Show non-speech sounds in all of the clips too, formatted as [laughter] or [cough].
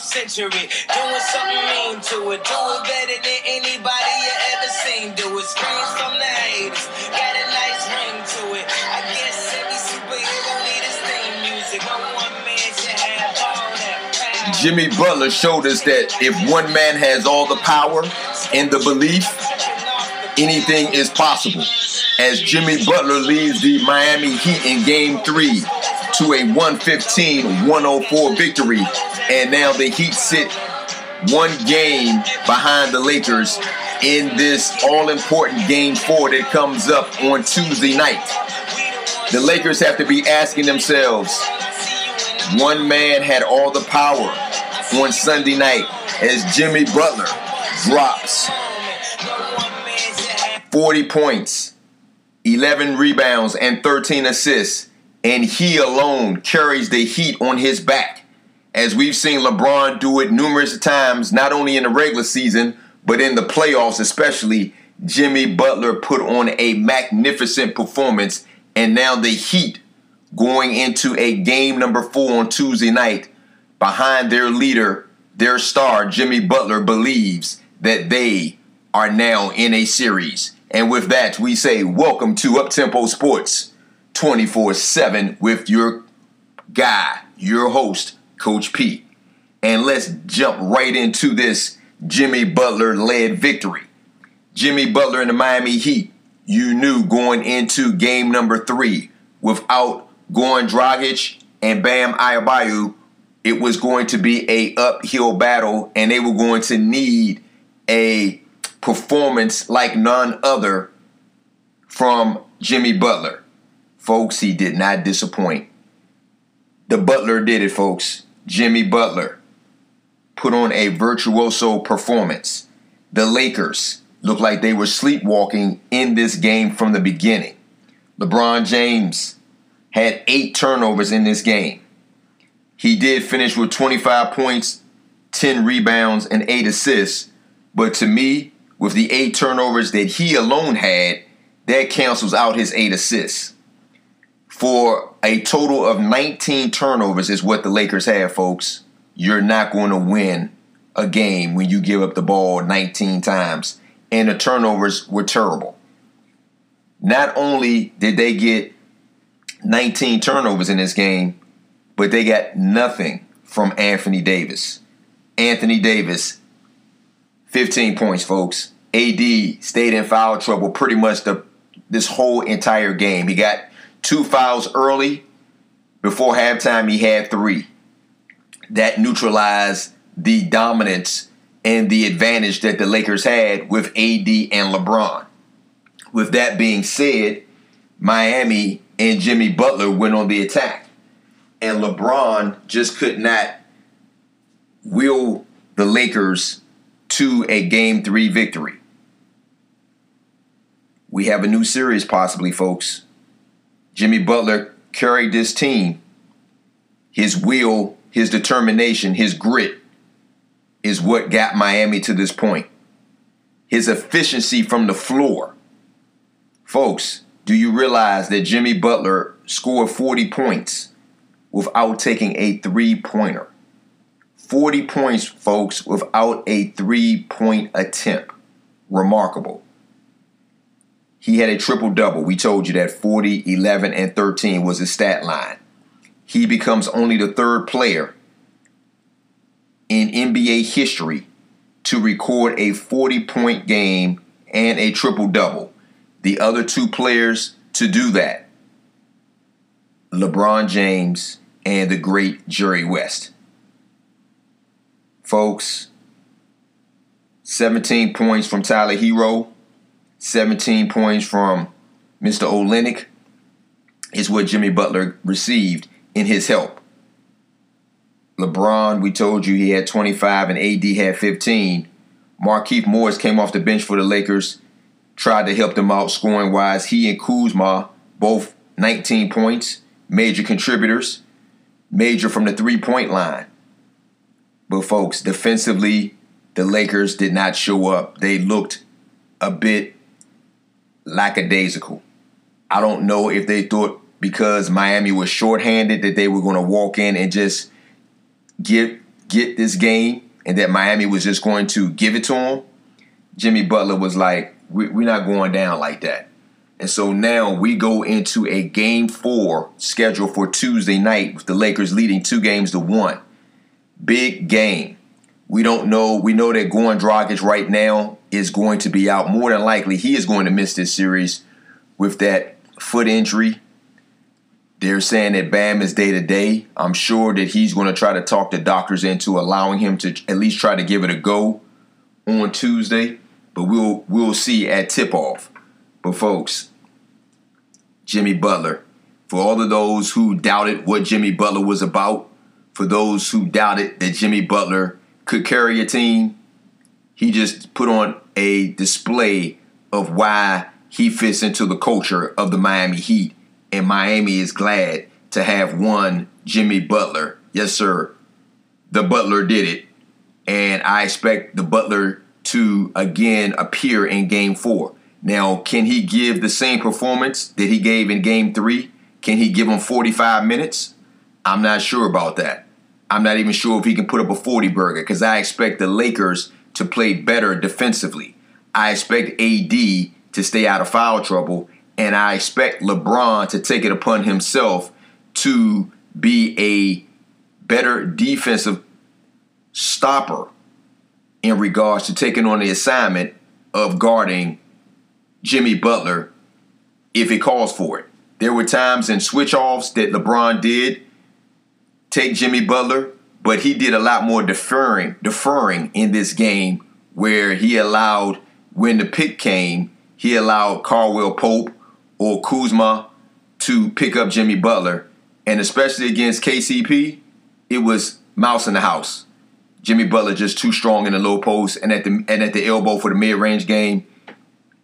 century. Doing something mean to it. Do it better than anybody you ever seen. Do it. From the haters. Got a nice ring to it. I guess every superhero need his theme music. No one man should have all that power. Jimmy Butler showed us that if one man has all the power and the belief, anything is possible. As Jimmy Butler leads the Miami Heat in game three to a 115 104 victory. And now the Heat sit one game behind the Lakers in this all important game four that comes up on Tuesday night. The Lakers have to be asking themselves one man had all the power on Sunday night as Jimmy Butler drops 40 points, 11 rebounds, and 13 assists, and he alone carries the heat on his back. As we've seen LeBron do it numerous times, not only in the regular season, but in the playoffs especially, Jimmy Butler put on a magnificent performance, and now the Heat going into a game number four on Tuesday night behind their leader, their star, Jimmy Butler, believes that they are now in a series. And with that, we say welcome to Uptempo Sports 24 7 with your guy, your host, Coach P. And let's jump right into this Jimmy Butler led victory. Jimmy Butler and the Miami Heat, you knew going into game number three without Goran Dragic and Bam Adebayo, it was going to be a uphill battle, and they were going to need a performance like none other from Jimmy Butler. Folks, he did not disappoint. The Butler did it, folks. Jimmy Butler put on a virtuoso performance. The Lakers looked like they were sleepwalking in this game from the beginning. LeBron James had eight turnovers in this game. He did finish with 25 points, 10 rebounds, and 8 assists. But to me, with the eight turnovers that he alone had, that cancels out his eight assists. For a total of 19 turnovers is what the Lakers have, folks. You're not going to win a game when you give up the ball 19 times. And the turnovers were terrible. Not only did they get 19 turnovers in this game, but they got nothing from Anthony Davis. Anthony Davis, 15 points, folks. AD stayed in foul trouble pretty much the this whole entire game. He got two fouls early. Before halftime, he had three. That neutralized the dominance and the advantage that the Lakers had with AD and LeBron. With that being said, Miami and Jimmy Butler went on the attack. And LeBron just could not will the Lakers to a game three victory. We have a new series, possibly, folks. Jimmy Butler carried this team. His will, his determination, his grit is what got Miami to this point. His efficiency from the floor. Folks, do you realize that Jimmy Butler scored 40 points without taking a three pointer? 40 points, folks, without a three point attempt. Remarkable. He had a triple double. We told you that 40, 11, and 13 was his stat line. He becomes only the third player in NBA history to record a 40 point game and a triple double. The other two players to do that LeBron James and the great Jerry West. Folks, 17 points from Tyler Herro, 17 points from Mr. Olynyk is what Jimmy Butler received in his help. LeBron, we told you he had 25 and AD had 15. Markieff Morris came off the bench for the Lakers, tried to help them out scoring wise. He and Kuzma, both 19 points, major contributors, major from the three point line. But, folks, defensively, the Lakers did not show up. They looked a bit lackadaisical. I don't know if they thought because Miami was shorthanded that they were going to walk in and just give get this game and that Miami was just going to give it to them. Jimmy Butler was like, we're not going down like that. And so now we go into a game four scheduled for Tuesday night with the Lakers leading two games to one. Big game. We don't know. We know that Goran Dragic right now is going to be out. More than likely, he is going to miss this series with that foot injury. They're saying that Bam is day to day. I'm sure that he's going to try to talk the doctors into allowing him to at least try to give it a go on Tuesday. But we'll we'll see at tip off. But folks, Jimmy Butler, for all of those who doubted what Jimmy Butler was about, for those who doubted that Jimmy Butler could carry a team, he just put on a display of why he fits into the culture of the Miami Heat. And Miami is glad to have one Jimmy Butler. Yes, sir. The Butler did it. And I expect the Butler to again appear in game four. Now, can he give the same performance that he gave in game three? Can he give him 45 minutes? I'm not sure about that. I'm not even sure if he can put up a 40 burger because I expect the Lakers to play better defensively. I expect AD to stay out of foul trouble, and I expect LeBron to take it upon himself to be a better defensive stopper in regards to taking on the assignment of guarding Jimmy Butler if it calls for it. There were times in switch offs that LeBron did take Jimmy Butler, but he did a lot more deferring, deferring in this game where he allowed when the pick came, he allowed Caldwell-Pope or Kuzma to pick up Jimmy Butler. And especially against KCP, it was mouse in the house. Jimmy Butler just too strong in the low post and at the and at the elbow for the mid range game.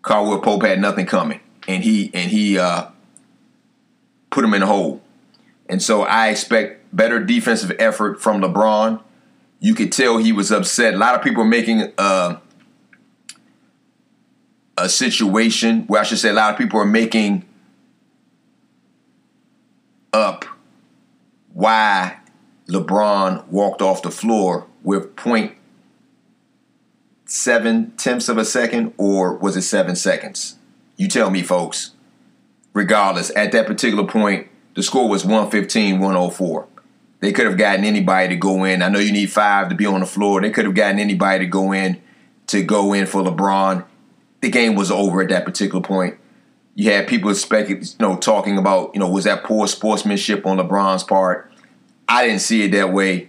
Caldwell-Pope had nothing coming, and he and he uh, put him in a hole. And so I expect better defensive effort from LeBron. You could tell he was upset. A lot of people are making uh, a situation where I should say a lot of people are making up why LeBron walked off the floor with point seven tenths of a second, or was it seven seconds? You tell me, folks. Regardless, at that particular point, the score was 115 104. They could have gotten anybody to go in. I know you need five to be on the floor. They could have gotten anybody to go in to go in for LeBron. The game was over at that particular point. You had people speculating, you know, talking about, you know, was that poor sportsmanship on LeBron's part? I didn't see it that way.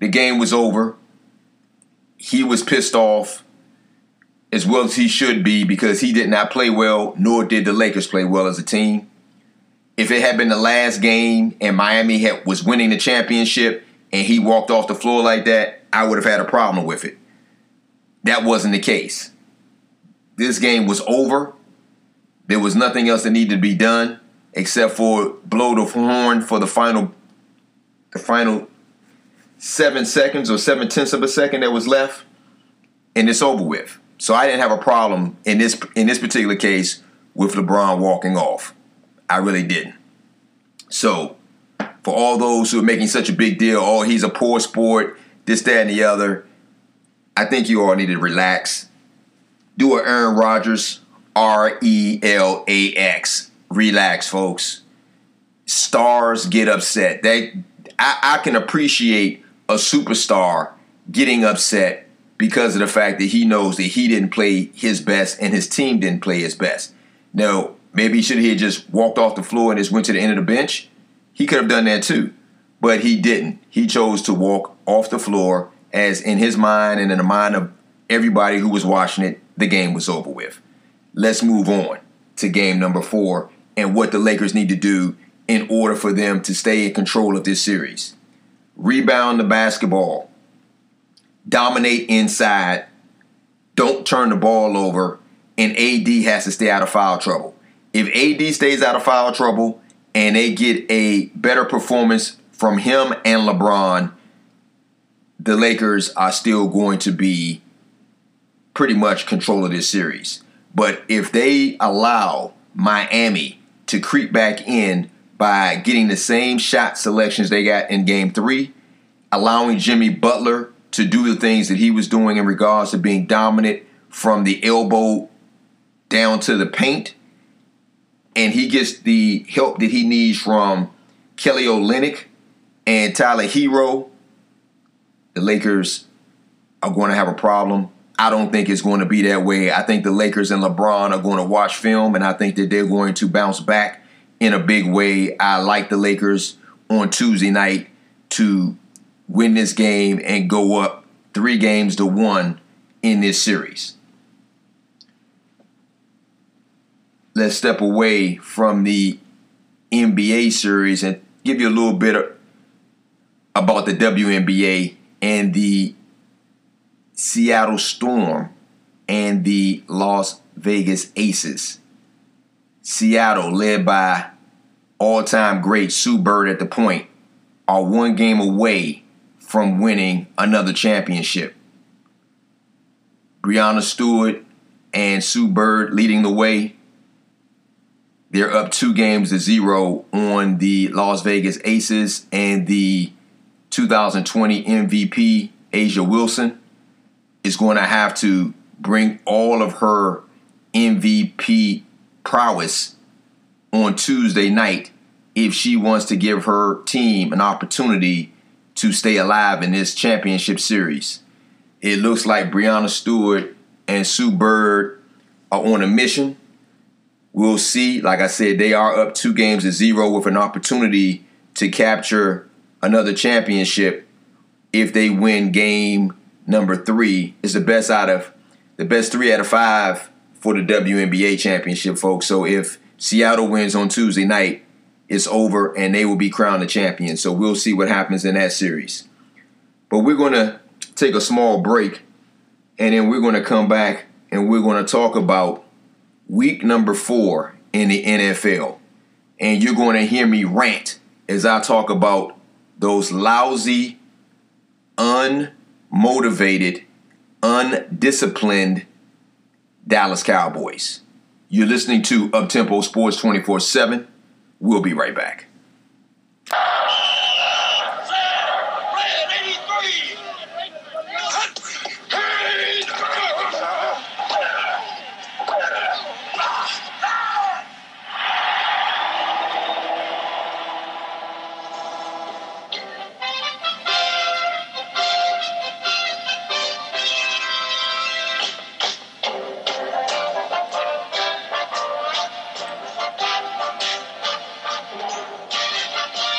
The game was over. He was pissed off as well as he should be because he did not play well, nor did the Lakers play well as a team. If it had been the last game and Miami had, was winning the championship and he walked off the floor like that, I would have had a problem with it. That wasn't the case. This game was over. There was nothing else that needed to be done except for blow the horn for the final the final seven seconds or seven tenths of a second that was left, and it's over with. So I didn't have a problem in this in this particular case with LeBron walking off. I really didn't. So for all those who are making such a big deal, oh, he's a poor sport, this, that, and the other, I think you all need to relax. Do a Aaron Rodgers, R E L A X. Relax, folks. Stars get upset. They I, I can appreciate a superstar getting upset because of the fact that he knows that he didn't play his best and his team didn't play his best. Now, maybe should he have just walked off the floor and just went to the end of the bench? He could have done that too. But he didn't. He chose to walk off the floor as in his mind and in the mind of everybody who was watching it, the game was over with. Let's move on to game number four and what the Lakers need to do in order for them to stay in control of this series. Rebound the basketball, dominate inside, don't turn the ball over, and AD has to stay out of foul trouble. If AD stays out of foul trouble and they get a better performance from him and LeBron, the Lakers are still going to be pretty much control of this series. But if they allow Miami to creep back in by getting the same shot selections they got in game three, allowing Jimmy Butler to do the things that he was doing in regards to being dominant from the elbow down to the paint. And he gets the help that he needs from Kelly Olynyk and Tyler Herro, The Lakers are going to have a problem. I don't think it's going to be that way. I think the Lakers and LeBron are going to watch film, and I think that they're going to bounce back in a big way. I like the Lakers on Tuesday night to win this game and go up three games to one in this series. Let's step away from the NBA series and give you a little bit about the WNBA and the Seattle Storm and the Las Vegas Aces. Seattle, led by all time great Sue Bird at the point, are one game away from winning another championship. Breanna Stewart and Sue Bird leading the way. They're up two games to zero on the Las Vegas Aces and the 2020 MVP, A'ja Wilson, is going to have to bring all of her MVP prowess on Tuesday night if she wants to give her team an opportunity to stay alive in this championship series. It looks like Breanna Stewart and Sue Bird are on a mission. We'll see. Like I said, they are up two games to zero with an opportunity to capture another championship if they win game number three. It's the best out of the best three out of five for the WNBA championship, folks. So if Seattle wins on Tuesday night, it's over and they will be crowned the champion. So we'll see what happens in that series. But we're going to take a small break and then we're going to come back and we're going to talk about week number four in the NFL. And you're going to hear me rant as I talk about those lousy, unmotivated, undisciplined Dallas Cowboys. You're listening to Uptempo Sports 24 7. We'll be right back.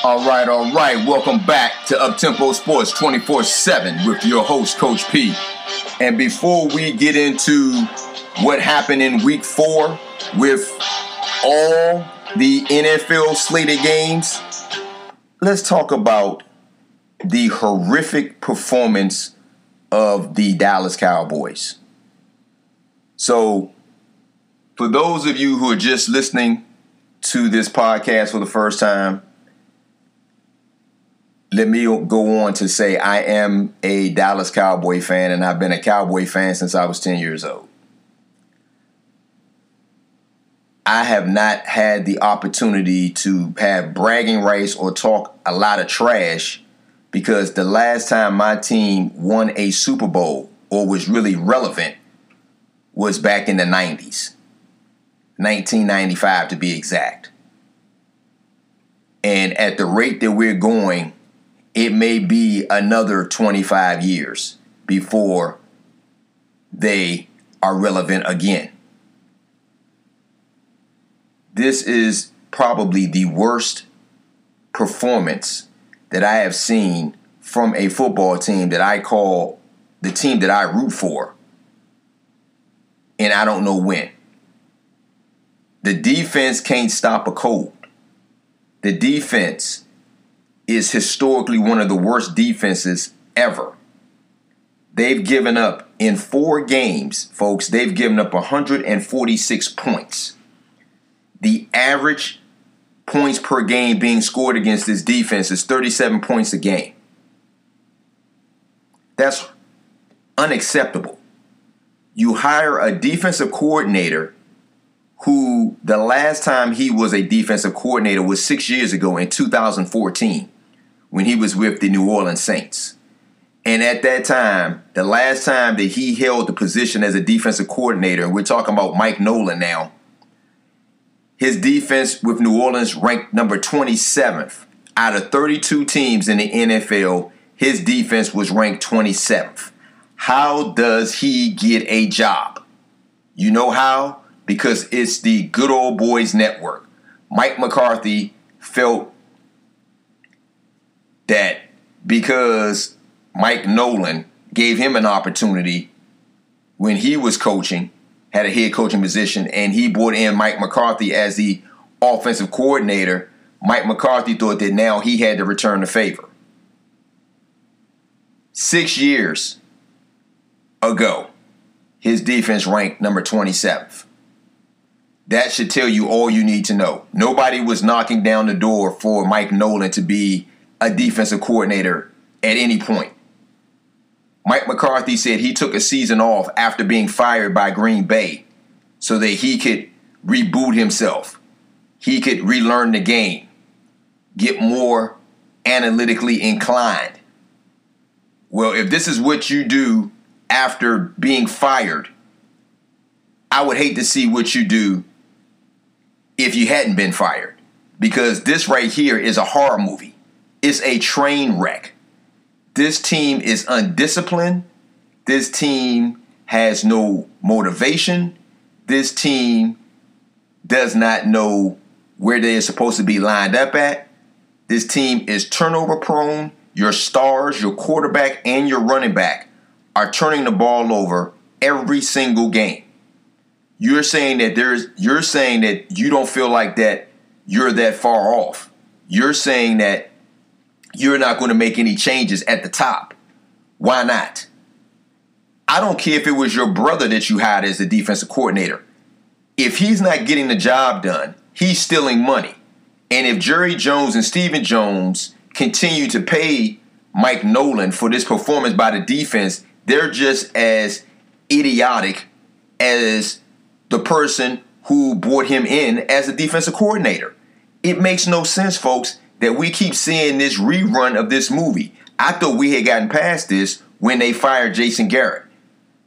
All right, all right. Welcome back to Uptempo Sports 24 7 with your host, Coach P. And before we get into what happened in week four with all the NFL slated games, let's talk about the horrific performance of the Dallas Cowboys. So, for those of you who are just listening to this podcast for the first time, let me go on to say I am a Dallas Cowboy fan, and I've been a Cowboy fan since I was 10 years old. I have not had the opportunity to have bragging rights or talk a lot of trash because the last time my team won a Super Bowl or was really relevant was back in the 90s. 1995 to be exact. And at the rate that we're going, it may be another 25 years before they are relevant again. This is probably the worst performance that I have seen from a football team that I call the team that I root for. And I don't know when. The defense can't stop a cold. The defense is historically one of the worst defenses ever. They've given up in four games, folks, they've given up 146 points. The average points per game being scored against this defense is 37 points a game. That's unacceptable. You hire a defensive coordinator who the last time he was a defensive coordinator was six years ago in 2014 when he was with the New Orleans Saints. And at that time, the last time that he held the position as a defensive coordinator, and we're talking about Mike Nolan now, his defense with New Orleans ranked number 27th. Out of 32 teams in the NFL, his defense was ranked 27th. How does he get a job? You know how? Because it's the good old boys network. Mike McCarthy felt that because Mike Nolan gave him an opportunity when he was coaching, had a head coaching position, and he brought in Mike McCarthy as the offensive coordinator. Mike McCarthy thought that now he had to return the favor. Six years ago, his defense ranked number 27th. That should tell you all you need to know. Nobody was knocking down the door for Mike Nolan to be a defensive coordinator at any point. Mike McCarthy said he took a season off after being fired by Green Bay so that he could reboot himself. He could relearn the game, get more analytically inclined. Well, if this is what you do after being fired, I would hate to see what you do if you hadn't been fired. Because this right here is a horror movie. It's a train wreck. This team is undisciplined. This team has no motivation. This team does not know where they are supposed to be lined up at. This team is turnover prone. Your stars, your quarterback, and your running back are turning the ball over every single game. You're saying that there's you're saying that you don't feel like that you're that far off. You're saying that you're not going to make any changes at the top. Why not? I don't care if it was your brother that you hired as the defensive coordinator. If he's not getting the job done, he's stealing money. And if Jerry Jones and Stephen Jones continue to pay Mike Nolan for this performance by the defense, they're just as idiotic as the person who brought him in as a defensive coordinator. It makes no sense, folks that we keep seeing this rerun of this movie. I thought we had gotten past this when they fired Jason Garrett.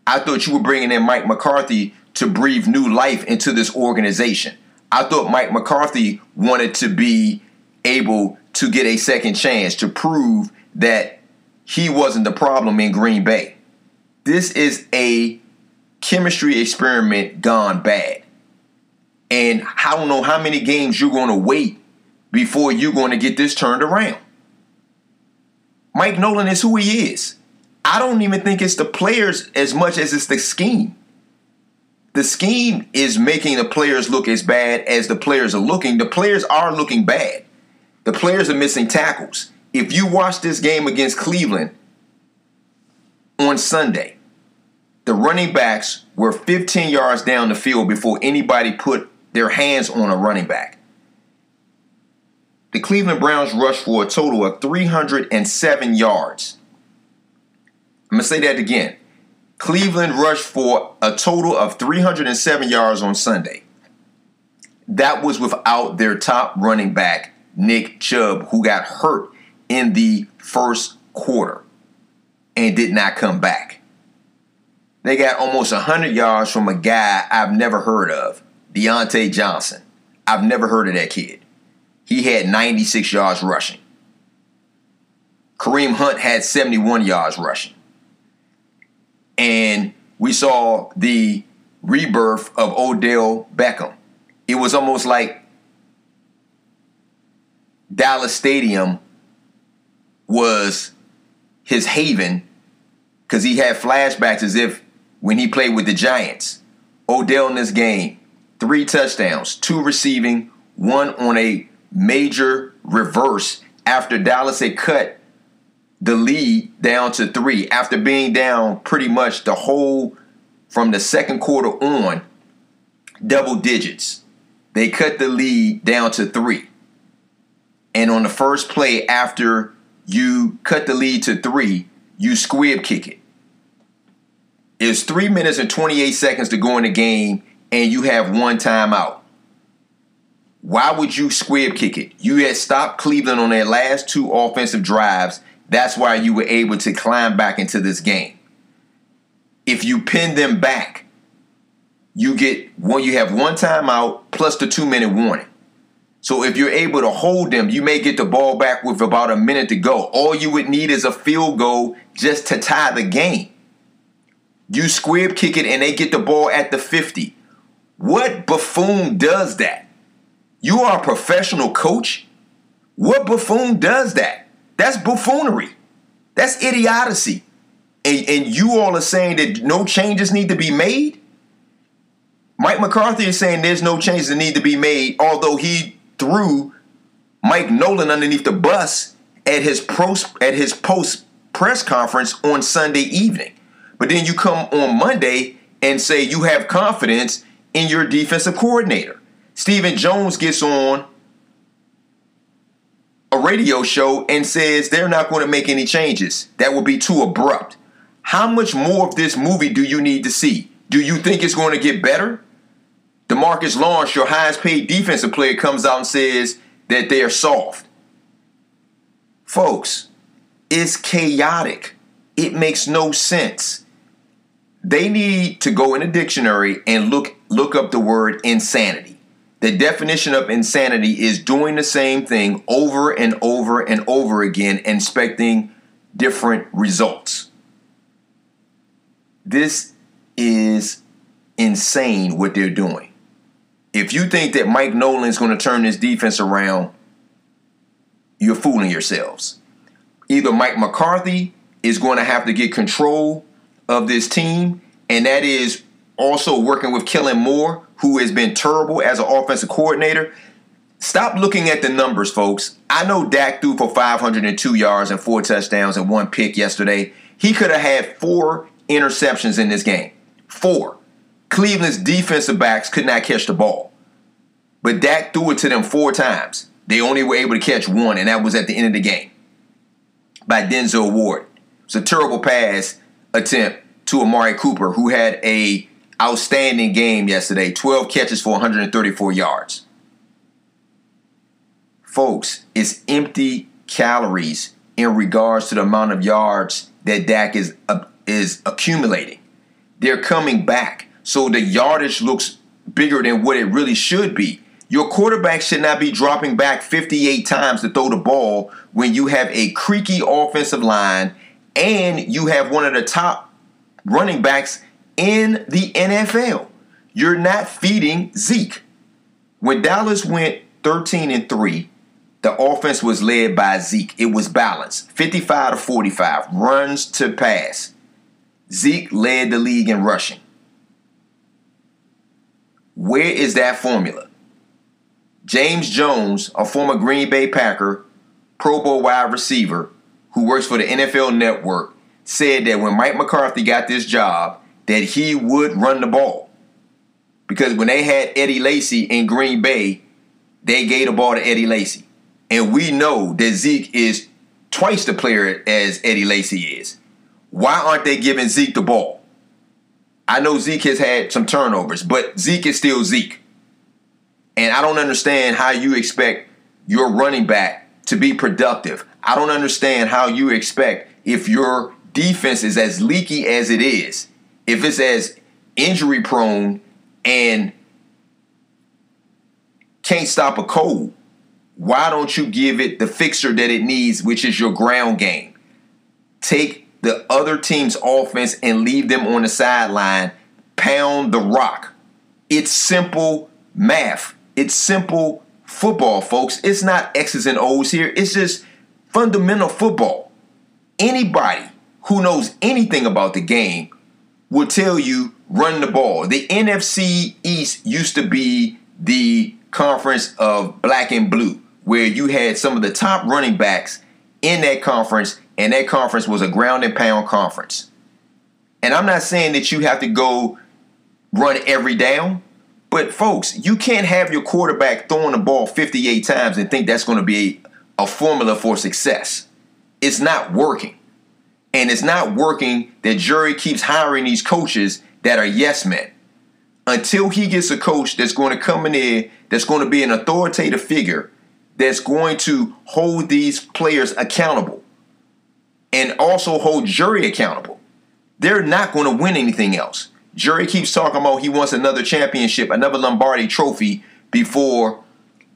I thought you were bringing in Mike McCarthy to breathe new life into this organization. I thought Mike McCarthy wanted to be able to get a second chance to prove that he wasn't the problem in Green Bay. This is a chemistry experiment gone bad. And I don't know how many games you're going to wait before you're going to get this turned around. Mike Nolan is who he is. I don't even think it's the players as much as it's the scheme. The scheme is making the players look as bad as the players are looking. The players are looking bad. The players are missing tackles. If you watch this game against Cleveland on Sunday, the running backs were 15 yards down the field before anybody put their hands on a running back the Cleveland Browns rushed for a total of 307 yards. I'm going to say that again. Cleveland rushed for a total of 307 yards on Sunday. That was without their top running back, Nick Chubb, who got hurt in the first quarter and did not come back. They got almost 100 yards from a guy I've never heard of, Diontae Johnson. I've never heard of that kid he had 96 yards rushing. Kareem Hunt had 71 yards rushing. And we saw the rebirth of Odell Beckham. It was almost like Dallas Stadium was his haven because he had flashbacks as if when he played with the Giants. Odell in this game, three touchdowns, two receiving, one on a major reverse after Dallas had cut the lead down to three after being down pretty much the whole from the second quarter on double digits. They cut the lead down to three. And on the first play after you cut the lead to three, you squib kick it. It's three minutes and 28 seconds to go in the game, and you have one timeout. Why would you squib kick it? You had stopped Cleveland on their last two offensive drives. That's why you were able to climb back into this game. If you pin them back, you get one you have one timeout plus the two minute warning. So if you're able to hold them, you may get the ball back with about a minute to go. All you would need is a field goal just to tie the game. You squib kick it and they get the ball at the 50. What buffoon does that? You are a professional coach? What buffoon does that? That's buffoonery. That's idiocy. And, and you all are saying that no changes need to be made? Mike McCarthy is saying there's no changes that need to be made, although he threw Mike Nolan underneath the bus at his post at his post press conference on Sunday evening. But then you come on Monday and say you have confidence in your defensive coordinator. Stephen Jones gets on a radio show and says they're not going to make any changes. That would be too abrupt. How much more of this movie do you need to see? Do you think it's going to get better? Demarcus Lawrence, your highest paid defensive player, comes out and says that they are soft. Folks, it's chaotic. It makes no sense. They need to go in a dictionary and look look up the word insanity. The definition of insanity is doing the same thing over and over and over again, expecting different results. This is insane what they're doing if you think that Mike Nolan's going to turn this defense around, you're fooling yourselves. Either Mike McCarthy is going to have to get control of this team, and that is also working with Kellen Moore, who has been terrible as an offensive coordinator. Stop looking at the numbers, folks. I know Dak threw for 502 yards and four touchdowns and one pick yesterday. He could have had four interceptions in this game. Four. Cleveland's defensive backs could not catch the ball. But Dak threw it to them four times. They only were able to catch one, and that was at the end of the game by Denzel Ward. It's a terrible pass attempt to Amari Cooper, who had a outstanding game yesterday 12 catches for 134 yards. Folks, it's empty calories in regards to the amount of yards that Dak is, uh, is accumulating. They're coming back. So the yardage looks bigger than what it really should be. Your quarterback should not be dropping back 58 times to throw the ball when you have a creaky offensive line and you have one of the top running backs in the NFL. You're not feeding Zeke. When Dallas went 13 and 3, the offense was led by Zeke. It was balanced 55 to 45, runs to pass. Zeke led the league in rushing. Where is that formula? James Jones, a former Green Bay Packer, Pro Bowl wide receiver who works for the NFL Network, said that when Mike McCarthy got this job, that he would run the ball. Because when they had Eddie Lacy in Green Bay, they gave the ball to Eddie Lacy. And we know that Zeke is twice the player as Eddie Lacy is. Why aren't they giving Zeke the ball? I know Zeke has had some turnovers, but Zeke is still Zeke. And I don't understand how you expect your running back to be productive. I don't understand how you expect if your defense is as leaky as it is, if it's as injury prone and can't stop a cold, why don't you give it the fixture that it needs, which is your ground game? Take the other team's offense and leave them on the sideline, pound the rock. It's simple math. It's simple football, folks. It's not X's and O's here. It's just fundamental football. Anybody who knows anything about the game will tell you run the ball. The NFC East used to be the conference of black and blue, where you had some of the top running backs in that conference and that conference was a ground and pound conference. And I'm not saying that you have to go run every down, but folks, you can't have your quarterback throwing the ball 58 times and think that's going to be a, formula for success. It's not working. And it's not working that Jerry keeps hiring these coaches that are yes men. until he gets a coach that's going to come in there, that's going to be an authoritative figure, that's going to hold these players accountable and also hold Jerry accountable. They're not going to win anything else. Jerry keeps talking about he wants another championship, another Lombardi trophy before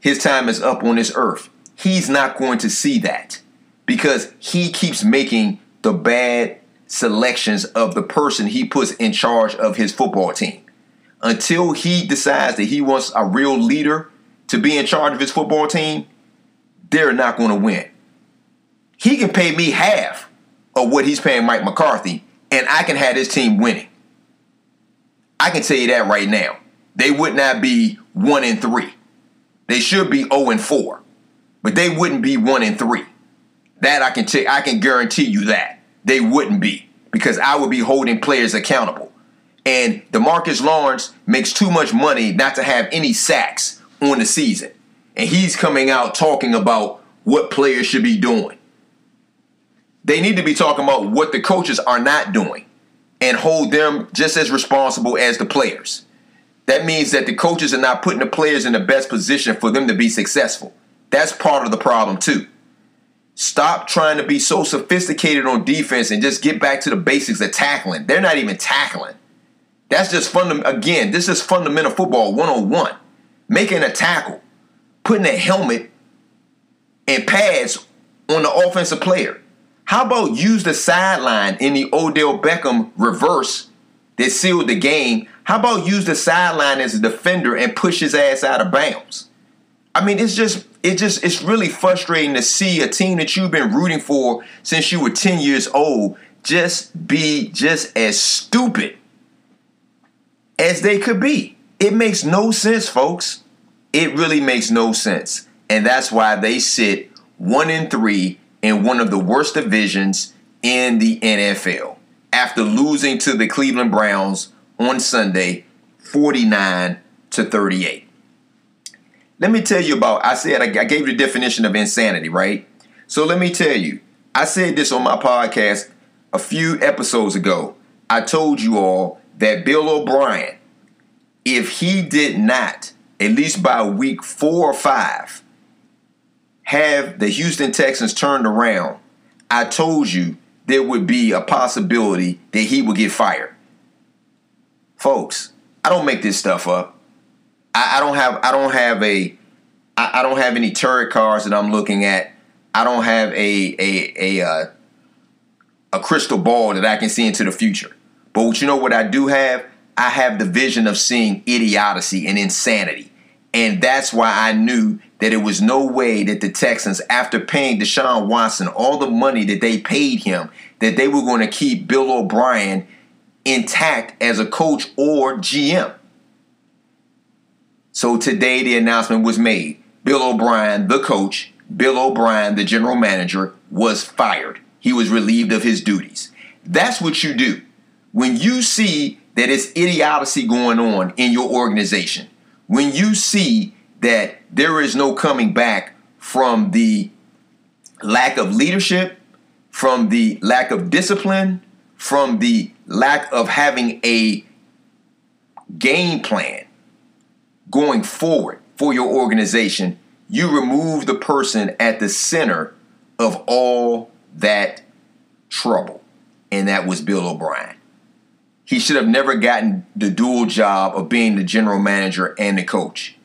his time is up on this earth. He's not going to see that because he keeps making the bad selections of the person he puts in charge of his football team. Until he decides that he wants a real leader to be in charge of his football team, they're not going to win. He can pay me half of what he's paying Mike McCarthy, and I can have this team winning. I can tell you that right now. They would not be one and three. They should be 0 and 4. But they wouldn't be one and three. That I can tell I can guarantee you that. They wouldn't be. Because I would be holding players accountable. And Demarcus Lawrence makes too much money not to have any sacks on the season. And he's coming out talking about what players should be doing. They need to be talking about what the coaches are not doing and hold them just as responsible as the players. That means that the coaches are not putting the players in the best position for them to be successful. That's part of the problem, too. Stop trying to be so sophisticated on defense and just get back to the basics of tackling. They're not even tackling. That's just fundamental. Again, this is fundamental football 101. Making a tackle, putting a helmet and pads on the offensive player. How about use the sideline in the Odell Beckham reverse that sealed the game? How about use the sideline as a defender and push his ass out of bounds? I mean, it's just it just it's really frustrating to see a team that you've been rooting for since you were 10 years old just be just as stupid as they could be. It makes no sense, folks. It really makes no sense. And that's why they sit 1 in 3 in one of the worst divisions in the NFL after losing to the Cleveland Browns on Sunday 49 to 38. Let me tell you about, I said, I gave you the definition of insanity, right? So let me tell you, I said this on my podcast a few episodes ago. I told you all that Bill O'Brien, if he did not, at least by week four or five, have the Houston Texans turned around, I told you there would be a possibility that he would get fired. Folks, I don't make this stuff up. I, I don't have I don't have a I, I, don't have any tarot cards that I'm looking at. I don't have a a a uh, a crystal ball that I can see into the future. But you know what I do have? I have the vision of seeing idiocy and insanity. And that's why I knew that it was no way that the Texans, after paying Deshaun Watson all the money that they paid him, that they were going to keep Bill O'Brien intact as a coach or GM. So today the announcement was made. Bill O'Brien, the coach, Bill O'Brien, the general manager, was fired. He was relieved of his duties. That's what you do. When you see that it's idiocy going on in your organization, when you see that there is no coming back from the lack of leadership, from the lack of discipline, from the lack of having a game plan, going forward for your organization, you remove the person at the center of all that trouble. And that was Bill O'Brien. He should have never gotten the dual job of being the general manager and the coach.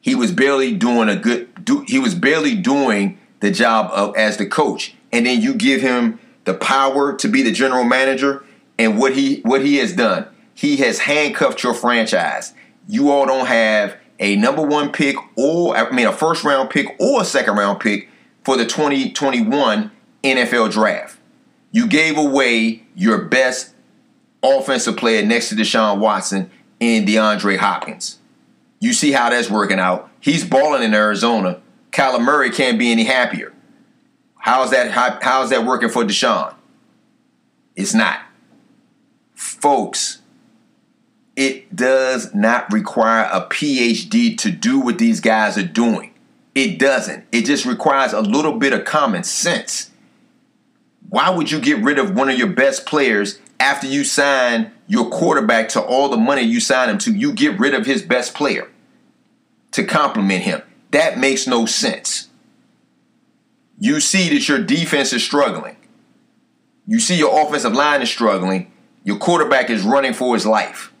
He was barely doing a good do, he was barely doing the job of as the coach. And then you give him the power to be the general manager and what he what he has done. He has handcuffed your franchise you all don't have a number one pick or I mean a first round pick or a second round pick for the 2021 NFL draft. You gave away your best offensive player next to Deshaun Watson and DeAndre Hopkins. You see how that's working out. He's balling in Arizona. Kyler Murray can't be any happier. How's that how, how's that working for Deshaun? It's not. Folks, it does not require a PhD to do what these guys are doing. It doesn't. It just requires a little bit of common sense. Why would you get rid of one of your best players after you sign your quarterback to all the money you sign him to, you get rid of his best player to complement him. That makes no sense. You see that your defense is struggling. You see your offensive line is struggling. Your quarterback is running for his life.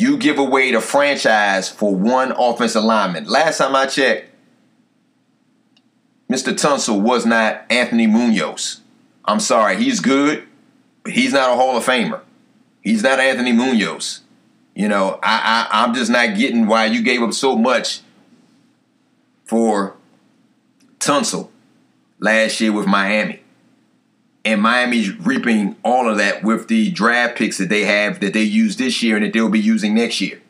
You give away the franchise for one offensive lineman. Last time I checked, Mr. Tunsil was not Anthony Munoz. I'm sorry, he's good, but he's not a Hall of Famer. He's not Anthony Munoz. You know, I, I I'm just not getting why you gave up so much for Tunsil last year with Miami. And Miami's reaping all of that with the draft picks that they have that they use this year and that they'll be using next year.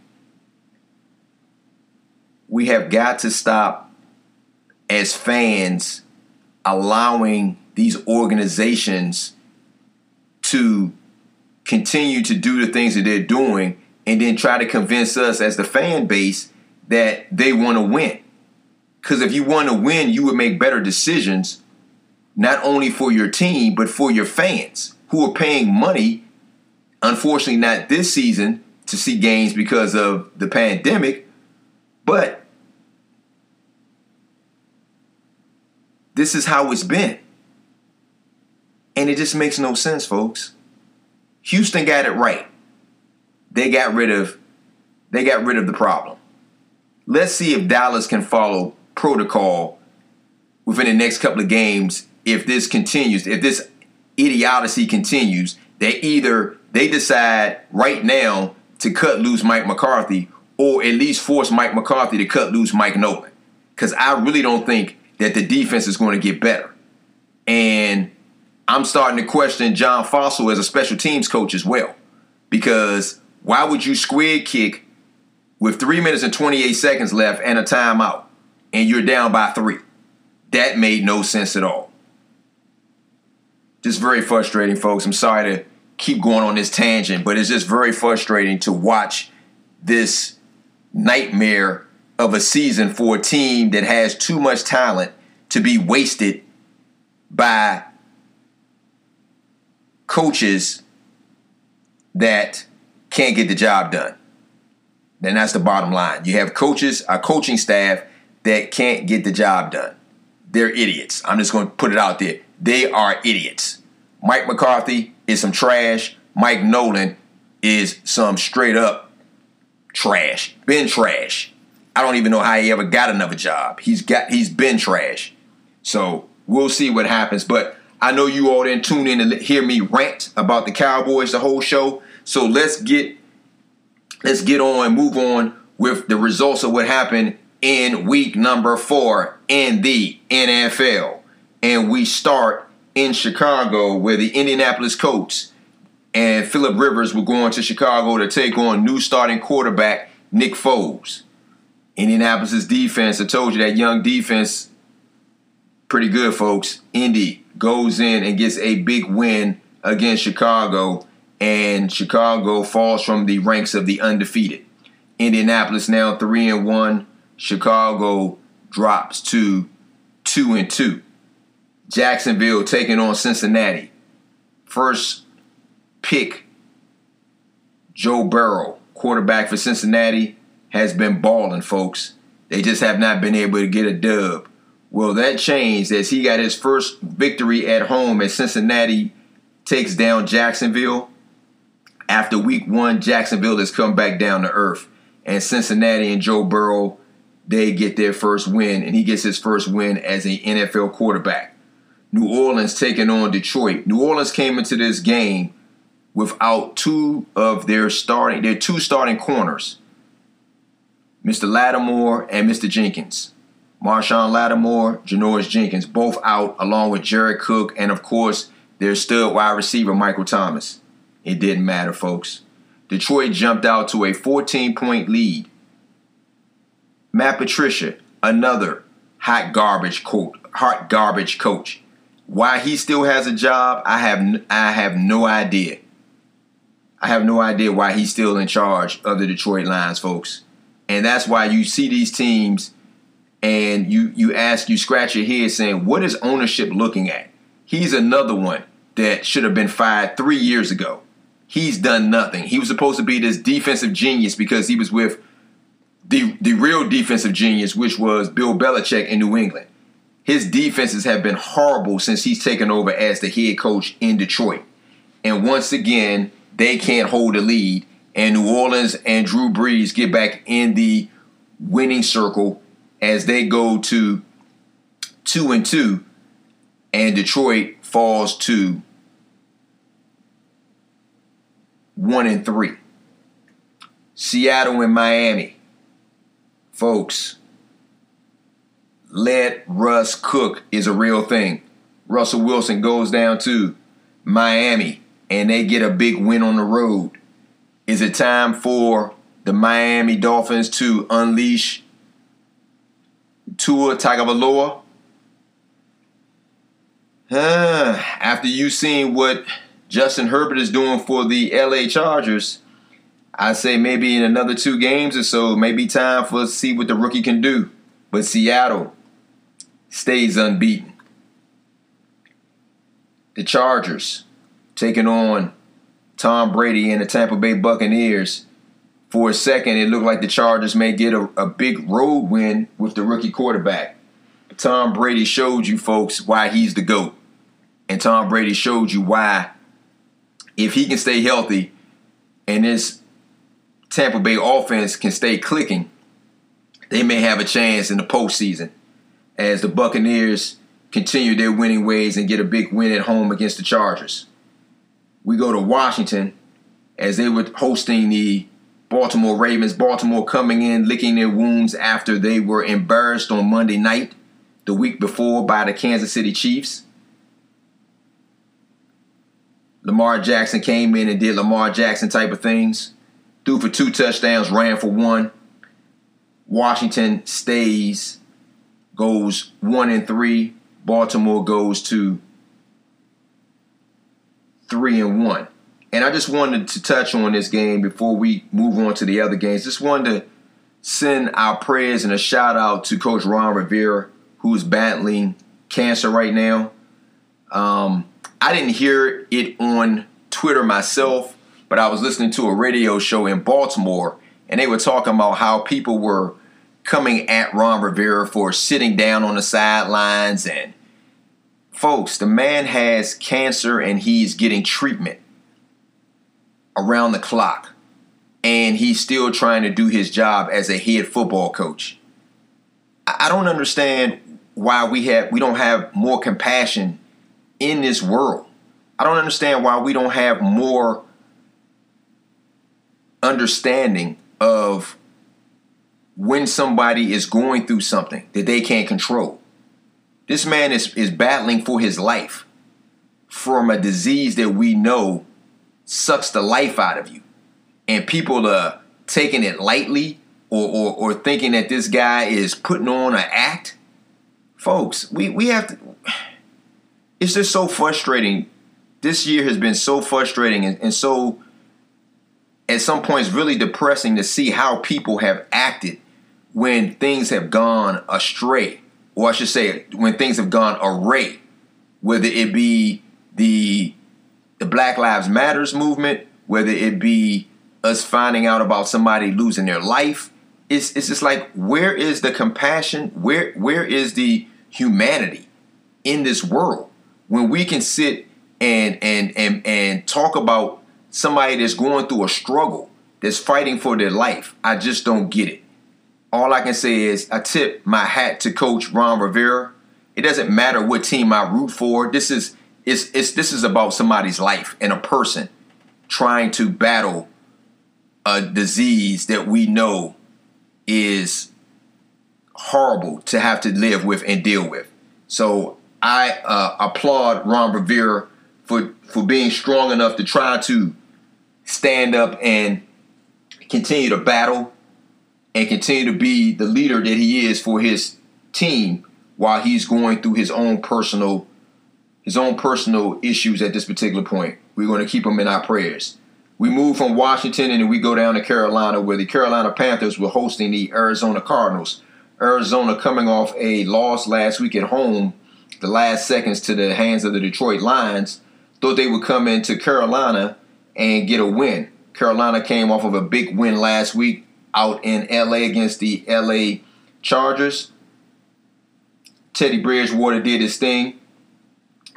We have got to stop as fans allowing these organizations to continue to do the things that they're doing and then try to convince us as the fan base that they want to win. Because if you want to win, you would make better decisions, not only for your team, but for your fans who are paying money, unfortunately, not this season to see games because of the pandemic, but this is how it's been. And it just makes no sense, folks. Houston got it right. They got rid of they got rid of the problem. Let's see if Dallas can follow protocol within the next couple of games if this continues, if this idiocy continues, they either they decide right now to cut loose Mike McCarthy or at least force Mike McCarthy to cut loose Mike Nolan. Because I really don't think that the defense is going to get better. And I'm starting to question John Fassel as a special teams coach as well. Because why would you squib kick with three minutes and 28 seconds left and a timeout? and you're down by three. That made no sense at all. Just very frustrating, folks. I'm sorry to keep going on this tangent, but it's just very frustrating to watch this nightmare of a season for a team that has too much talent to be wasted by coaches that can't get the job done. Then that's the bottom line. You have coaches, a coaching staff that can't get the job done. They're idiots. I'm just going to put it out there. They are idiots. Mike McCarthy is some trash. Mike Nolan is some straight up trash. Been trash. I don't even know how he ever got another job. He's got he's been trash. So we'll see what happens. But I know you all didn't tune in to hear me rant about the Cowboys the whole show. So let's get let's get on, and move on with the results of what happened in week number four in the NFL. And we start in Chicago, where the Indianapolis Colts and Philip Rivers were going to Chicago to take on new starting quarterback Nick Foles. Indianapolis' defense, I told you that young defense, pretty good, folks. Indy goes in and gets a big win against Chicago, and Chicago falls from the ranks of the undefeated. Indianapolis now three and one Chicago drops to two and two. Jacksonville taking on Cincinnati. First pick, Joe Burrow, quarterback for Cincinnati, has been balling, folks. They just have not been able to get a dub. Well, that changed as he got his first victory at home as Cincinnati takes down Jacksonville. After week one, Jacksonville has come back down to earth. And Cincinnati and Joe Burrow they get their first win, and he gets his first win as an NFL quarterback. New Orleans taking on Detroit. New Orleans came into this game without two of their starting, their two starting corners, Mr. Lattimore and Mr. Jenkins. Marshon Lattimore, Janoris Jenkins, both out, along with Jared Cook, and of course, their stud wide receiver, Michael Thomas. It didn't matter, folks. Detroit jumped out to a 14 point lead. Matt Patricia, another hot garbage coach, hot garbage coach. Why he still has a job, I have I have no idea. I have no idea why he's still in charge of the Detroit Lions, folks. And that's why you see these teams and you you ask, you scratch your head saying, what is ownership looking at? He's another one that should have been fired three years ago. he's done nothing. He was supposed to be this defensive genius because he was with the the real defensive genius, which was Bill Belichick in New England. His defenses have been horrible since he's taken over as the head coach in Detroit. And once again, they can't hold the lead. And New Orleans and Drew Brees get back in the winning circle as they go to two and two, and Detroit falls to one and three. Seattle and Miami. Folks, let Russ cook is a real thing. Russell Wilson goes down to Miami and they get a big win on the road. Is it time for the Miami Dolphins to unleash Tua Tagovailoa? Uh, after you've seen what Justin Herbert is doing for the LA Chargers, I say maybe in another two games or so, maybe time for us to see what the rookie can do. But Seattle stays unbeaten. The Chargers taking on Tom Brady and the Tampa Bay Buccaneers. For a second, it looked like the Chargers may get a, a big road win with the rookie quarterback. Tom Brady showed you folks why he's the GOAT. And Tom Brady showed you why, if he can stay healthy and this Tampa Bay offense can stay clicking, they may have a chance in the postseason as the Buccaneers continue their winning ways and get a big win at home against the Chargers. We go to Washington as they were hosting the Baltimore Ravens. Baltimore coming in, licking their wounds after they were embarrassed on Monday night the week before by the Kansas City Chiefs. Lamar Jackson came in and did Lamar Jackson type of things threw for two touchdowns, ran for one. Washington stays, goes one and three. Baltimore goes to three and one. And I just wanted to touch on this game before we move on to the other games. Just wanted to send our prayers and a shout out to Coach Ron Rivera, who's battling cancer right now. Um, I didn't hear it on Twitter myself, but I was listening to a radio show in Baltimore, and they were talking about how people were coming at Ron Rivera for sitting down on the sidelines. And folks, the man has cancer and he's getting treatment around the clock. And he's still trying to do his job as a head football coach. I don't understand why we have we don't have more compassion in this world. I don't understand why we don't have more understanding of when somebody is going through something that they can't control. This man is, is battling for his life from a disease that we know sucks the life out of you. And people are taking it lightly or, or, or thinking that this guy is putting on an act. Folks, we, we have to. It's just so frustrating. This year has been so frustrating and, and so at some points really depressing to see how people have acted when things have gone astray, or I should say, when things have gone array, whether it be the the Black Lives Matters movement, whether it be us finding out about somebody losing their life. It's, it's just like where is the compassion? Where where is the humanity in this world when we can sit and and and and talk about somebody that's going through a struggle, that's fighting for their life. I just don't get it. All I can say is I tip my hat to Coach Ron Rivera. It doesn't matter what team I root for. This is it's, it's this is about somebody's life and a person trying to battle a disease that we know is horrible to have to live with and deal with. So I uh, applaud Ron Rivera for for being strong enough to try to stand up and continue to battle and continue to be the leader that he is for his team while he's going through his own personal his own personal issues at this particular point. We're going to keep him in our prayers. We move from Washington and then we go down to Carolina where the Carolina Panthers were hosting the Arizona Cardinals. Arizona coming off a loss last week at home, the last seconds to the hands of the Detroit Lions, thought they would come into Carolina and get a win. Carolina came off of a big win last week out in LA against the LA Chargers. Teddy Bridgewater did his thing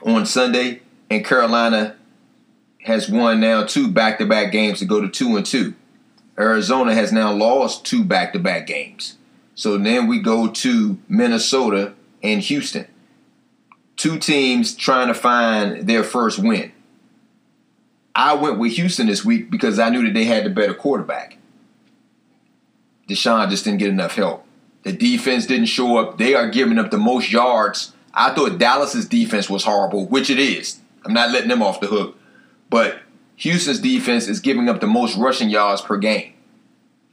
on Sunday, and Carolina has won now two back-to-back games to go to two and two. Arizona has now lost two back-to-back games. So then we go to Minnesota and Houston. Two teams trying to find their first win. I went with Houston this week because I knew that they had the better quarterback. Deshaun just didn't get enough help. The defense didn't show up. They are giving up the most yards. I thought Dallas's defense was horrible, which it is. I'm not letting them off the hook. But Houston's defense is giving up the most rushing yards per game.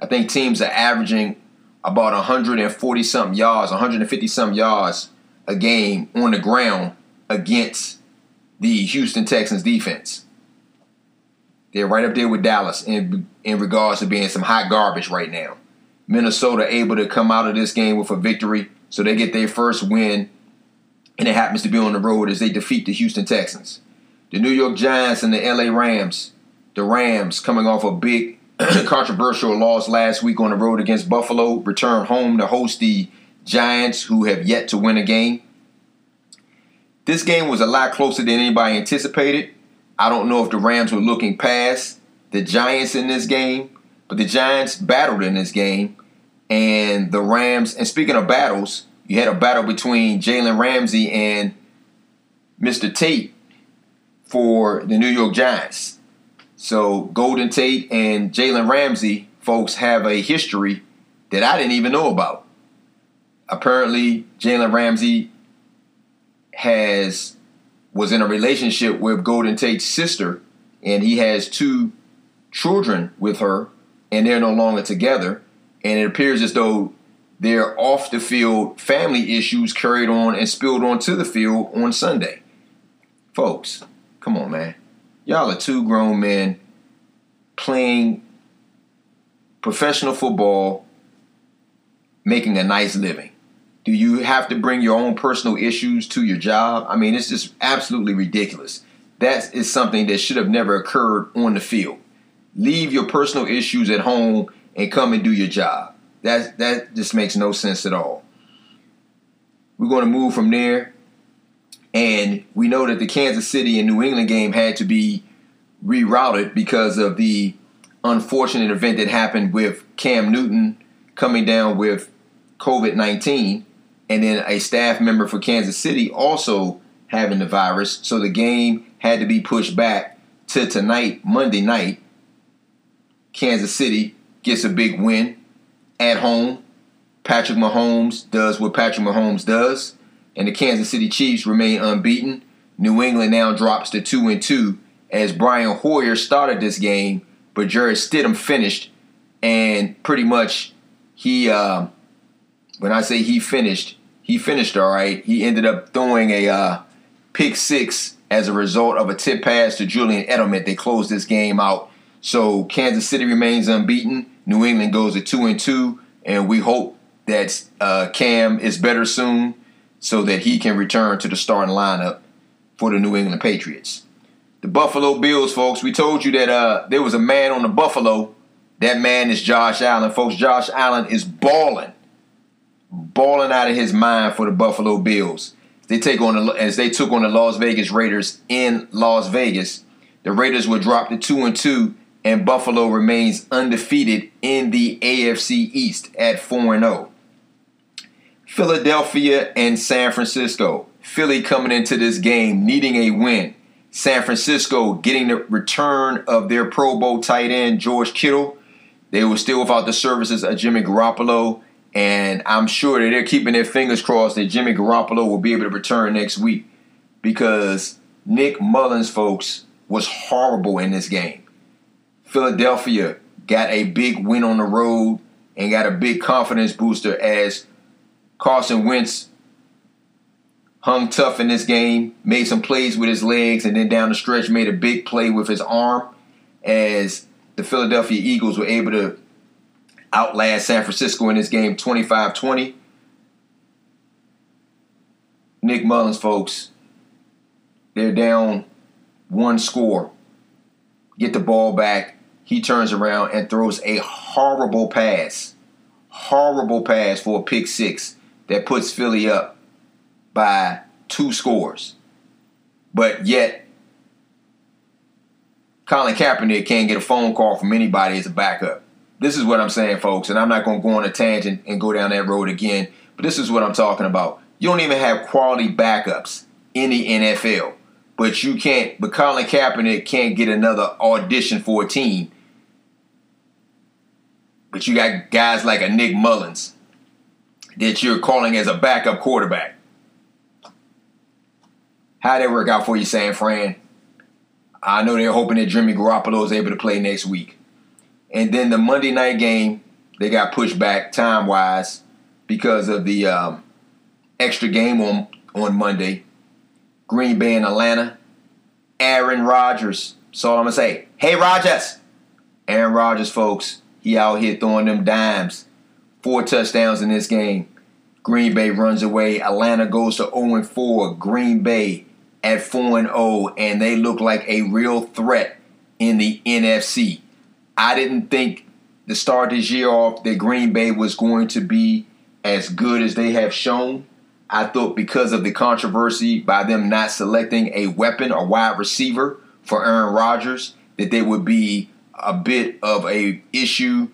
I think teams are averaging about 140 something yards, 150 something yards a game on the ground against the Houston Texans defense. They're right up there with Dallas in in regards to being some hot garbage right now. Minnesota able to come out of this game with a victory, so they get their first win, and it happens to be on the road as they defeat the Houston Texans. The New York Giants and the LA Rams. The Rams coming off a big [clears throat] controversial loss last week on the road against Buffalo, return home to host the Giants, who have yet to win a game. This game was a lot closer than anybody anticipated. I don't know if the Rams were looking past the Giants in this game, but the Giants battled in this game and the Rams. And speaking of battles, you had a battle between Jalen Ramsey and Mr. Tate for the New York Giants. So Golden Tate and Jalen Ramsey, folks, have a history that I didn't even know about. Apparently, Jalen Ramsey has was in a relationship with Golden Tate's sister, and he has two children with her, and they're no longer together and it appears as though their off the field family issues carried on and spilled onto the field on Sunday. Folks, come on, man. Y'all are two grown men playing professional football, making a nice living. Do you have to bring your own personal issues to your job? I mean, it's just absolutely ridiculous. That is something that should have never occurred on the field. Leave your personal issues at home and come and do your job. That that just makes no sense at all. We're going to move from there, and we know that the Kansas City and New England game had to be rerouted because of the unfortunate event that happened with Cam Newton coming down with COVID 19, and then a staff member for Kansas City also having the virus. So the game had to be pushed back to tonight, Monday night. Kansas City gets a big win at home. Patrick Mahomes does what Patrick Mahomes does, and the Kansas City Chiefs remain unbeaten. New England now drops to two and two as Brian Hoyer started this game, but Jarrett Stidham finished, and pretty much he, uh, when I say he finished, he finished all right. He ended up throwing a uh, pick six as a result of a tip pass to Julian Edelman. They closed this game out. So Kansas City remains unbeaten. New England goes to two and two, and we hope that uh, Cam is better soon, so that he can return to the starting lineup for the New England Patriots. The Buffalo Bills, folks. We told you that uh, there was a man on the Buffalo. That man is Josh Allen, folks. Josh Allen is balling, balling out of his mind for the Buffalo Bills. They take on the, as they took on the Las Vegas Raiders in Las Vegas. The Raiders were dropped to two and two and Buffalo remains undefeated in the AFC East at 4 0. Philadelphia and San Francisco. Philly coming into this game needing a win. San Francisco getting the return of their Pro Bowl tight end, George Kittle. They were still without the services of Jimmy Garoppolo, and I'm sure that they're keeping their fingers crossed that Jimmy Garoppolo will be able to return next week because Nick Mullens, folks, was horrible in this game. Philadelphia got a big win on the road and got a big confidence booster as Carson Wentz hung tough in this game, made some plays with his legs, and then down the stretch made a big play with his arm as the Philadelphia Eagles were able to outlast San Francisco in this game 25 20. Nick Mullens, folks, they're down one score get the ball back. He turns around and throws a horrible pass. Horrible pass for a pick six that puts Philly up by two scores. But yet, Colin Kaepernick can't get a phone call from anybody as a backup. This is what I'm saying, folks, and I'm not going to go on a tangent and go down that road again, but this is what I'm talking about. You don't even have quality backups in the NFL, but you can't, but Colin Kaepernick can't get another audition for a team. But you got guys like a Nick Mullens that you're calling as a backup quarterback. How'd that work out for you, San Fran? I know they're hoping that Jimmy Garoppolo is able to play next week. And then the Monday night game, they got pushed back time wise because of the um, extra game on, on Monday. Green Bay and Atlanta. Aaron Rodgers. That's all I'm going to say. Hey, Rodgers. Aaron Rodgers, folks, he out here throwing them dimes. Four touchdowns in this game. Green Bay runs away. Atlanta goes to 0 4. Green Bay at 4 0, and they look like a real threat in the NFC. I didn't think the start this year off that Green Bay was going to be as good as they have shown. I thought because of the controversy by them not selecting a weapon or wide receiver for Aaron Rodgers, that they would be a bit of a issue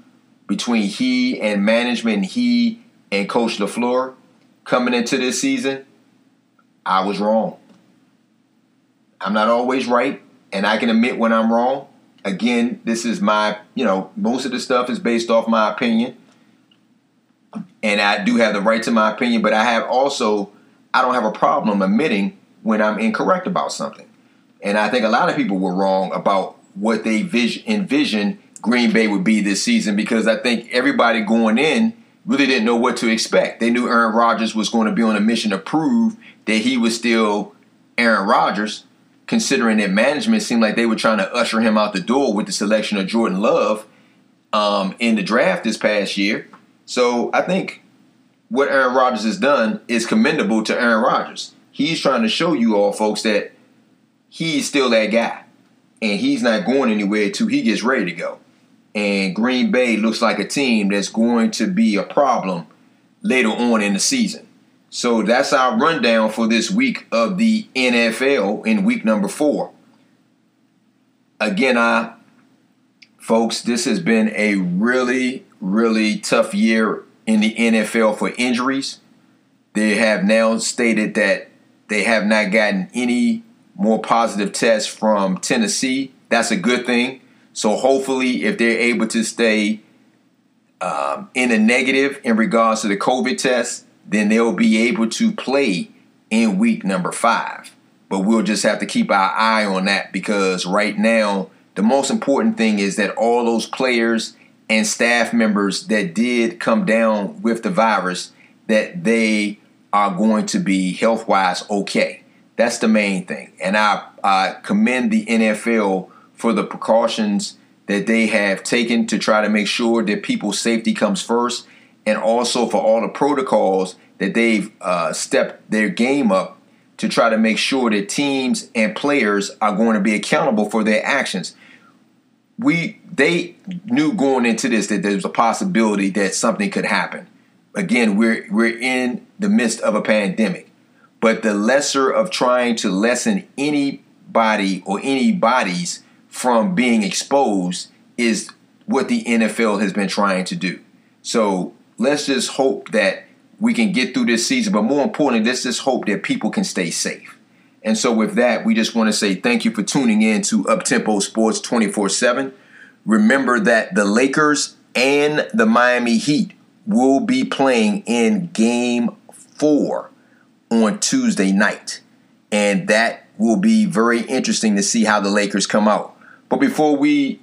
between he and management, and he and Coach LaFleur coming into this season. I was wrong. I'm not always right, and I can admit when I'm wrong. Again, this is my, you know, most of the stuff is based off my opinion. And I do have the right to my opinion, but I have also, I don't have a problem admitting when I'm incorrect about something. And I think a lot of people were wrong about what they vision, envisioned Green Bay would be this season because I think everybody going in really didn't know what to expect. They knew Aaron Rodgers was going to be on a mission to prove that he was still Aaron Rodgers considering that management seemed like they were trying to usher him out the door with the selection of Jordan Love um, in the draft this past year. So I think what Aaron Rodgers has done is commendable to Aaron Rodgers. He's trying to show you all, folks, that he's still that guy. And he's not going anywhere until he gets ready to go. And Green Bay looks like a team that's going to be a problem later on in the season. So that's our rundown for this week of the NFL in week number four. Again, I, folks, this has been a really, really tough year in the NFL for injuries. They have now stated that they have not gotten any more positive tests from Tennessee. That's a good thing. So hopefully, if they're able to stay um, in a negative in regards to the COVID test, then they'll be able to play in week number five. But we'll just have to keep our eye on that because right now, the most important thing is that all those players and staff members that did come down with the virus, that they are going to be health wise okay. That's the main thing. And I, I commend the NFL for the precautions that they have taken to try to make sure that people's safety comes first and also for all the protocols that they've uh, stepped their game up to try to make sure that teams and players are going to be accountable for their actions. We they knew going into this that there was a possibility that something could happen. Again, we're we're in the midst of a pandemic, but the lesser of trying to lessen anybody or any bodies from being exposed is what the NFL has been trying to do. So let's just hope that we can get through this season. But more importantly, let's just hope that people can stay safe. And so, with that, we just want to say thank you for tuning in to Uptempo Sports 24 7. Remember that the Lakers and the Miami Heat will be playing in game four on Tuesday night. And that will be very interesting to see how the Lakers come out. But before we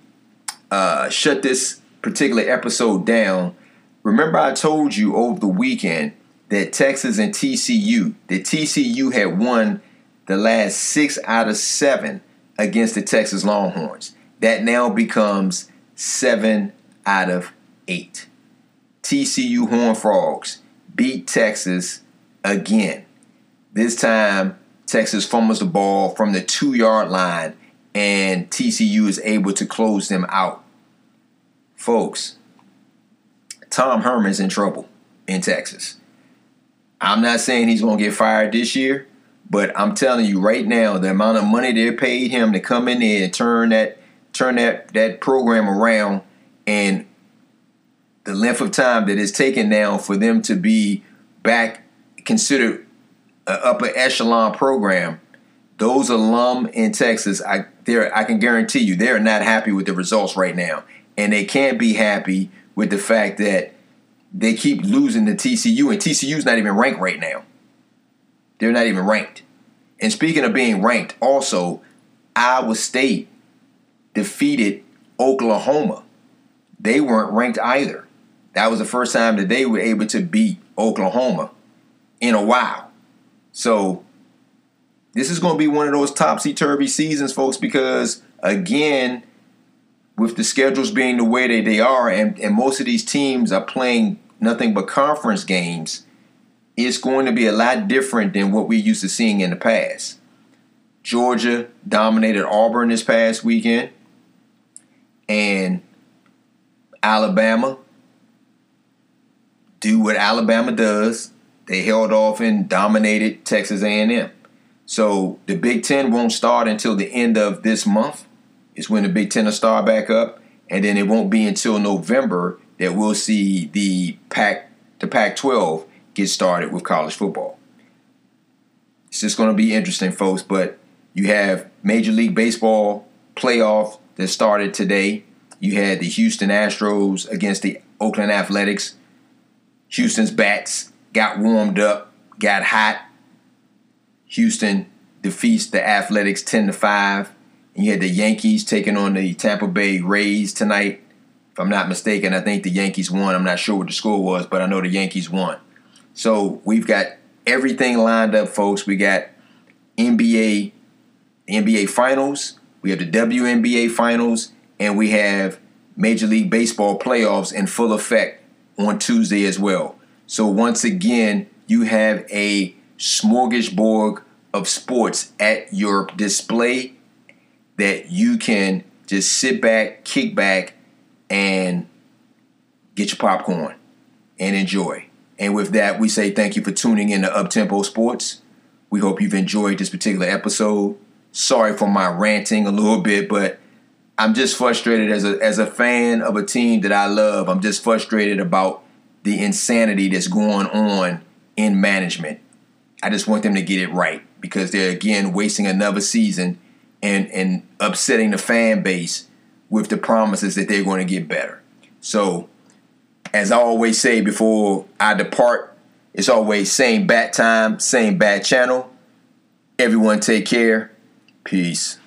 uh, shut this particular episode down, Remember, I told you over the weekend that Texas and TCU, that TCU had won the last six out of seven against the Texas Longhorns. That now becomes seven out of eight. TCU Horn Frogs beat Texas again. This time, Texas fumbles the ball from the two yard line and TCU is able to close them out. Folks, Tom Herman's in trouble in Texas. I'm not saying he's going to get fired this year, but I'm telling you right now, the amount of money they paid him to come in there and turn that turn that that program around, and the length of time that it's taken now for them to be back considered upper echelon program. Those alum in Texas, I there I can guarantee you, they're not happy with the results right now, and they can't be happy with the fact that they keep losing to TCU, and TCU's not even ranked right now. They're not even ranked. And speaking of being ranked, also, Iowa State defeated Oklahoma. They weren't ranked either. That was the first time that they were able to beat Oklahoma in a while. So this is going to be one of those topsy turvy seasons, folks, because again, with the schedules being the way that they are, and, and most of these teams are playing nothing but conference games, it's going to be a lot different than what we're used to seeing in the past. Georgia dominated Auburn this past weekend, and Alabama do what Alabama does. They held off and dominated Texas A&M. So the Big Ten won't start until the end of this month. Is when the Big Ten will start back up, and then it won't be until November that we'll see the Pac the Pac-12 get started with college football. It's just going to be interesting, folks. But you have Major League Baseball playoff that started today. You had the Houston Astros against the Oakland Athletics. Houston's bats got warmed up, got hot. Houston defeats the Athletics 10 to 5. And you had the Yankees taking on the Tampa Bay Rays tonight. If I'm not mistaken, I think the Yankees won. I'm not sure what the score was, but I know the Yankees won. So we've got everything lined up, folks. We got NBA, NBA Finals, we have the WNBA Finals, and we have Major League Baseball playoffs in full effect on Tuesday as well. So once again, you have a smorgasbord of sports at your display that you can just sit back, kick back, and get your popcorn and enjoy. And with that, we say thank you for tuning in to Uptempo Sports. We hope you've enjoyed this particular episode. Sorry for my ranting a little bit, but I'm just frustrated as a as a fan of a team that I love. I'm just frustrated about the insanity that's going on in management. I just want them to get it right because they're again wasting another season and and upsetting the fan base with the promises that they're going to get better. So as I always say before I depart, it's always same bat time, same bat channel. Everyone take care. Peace.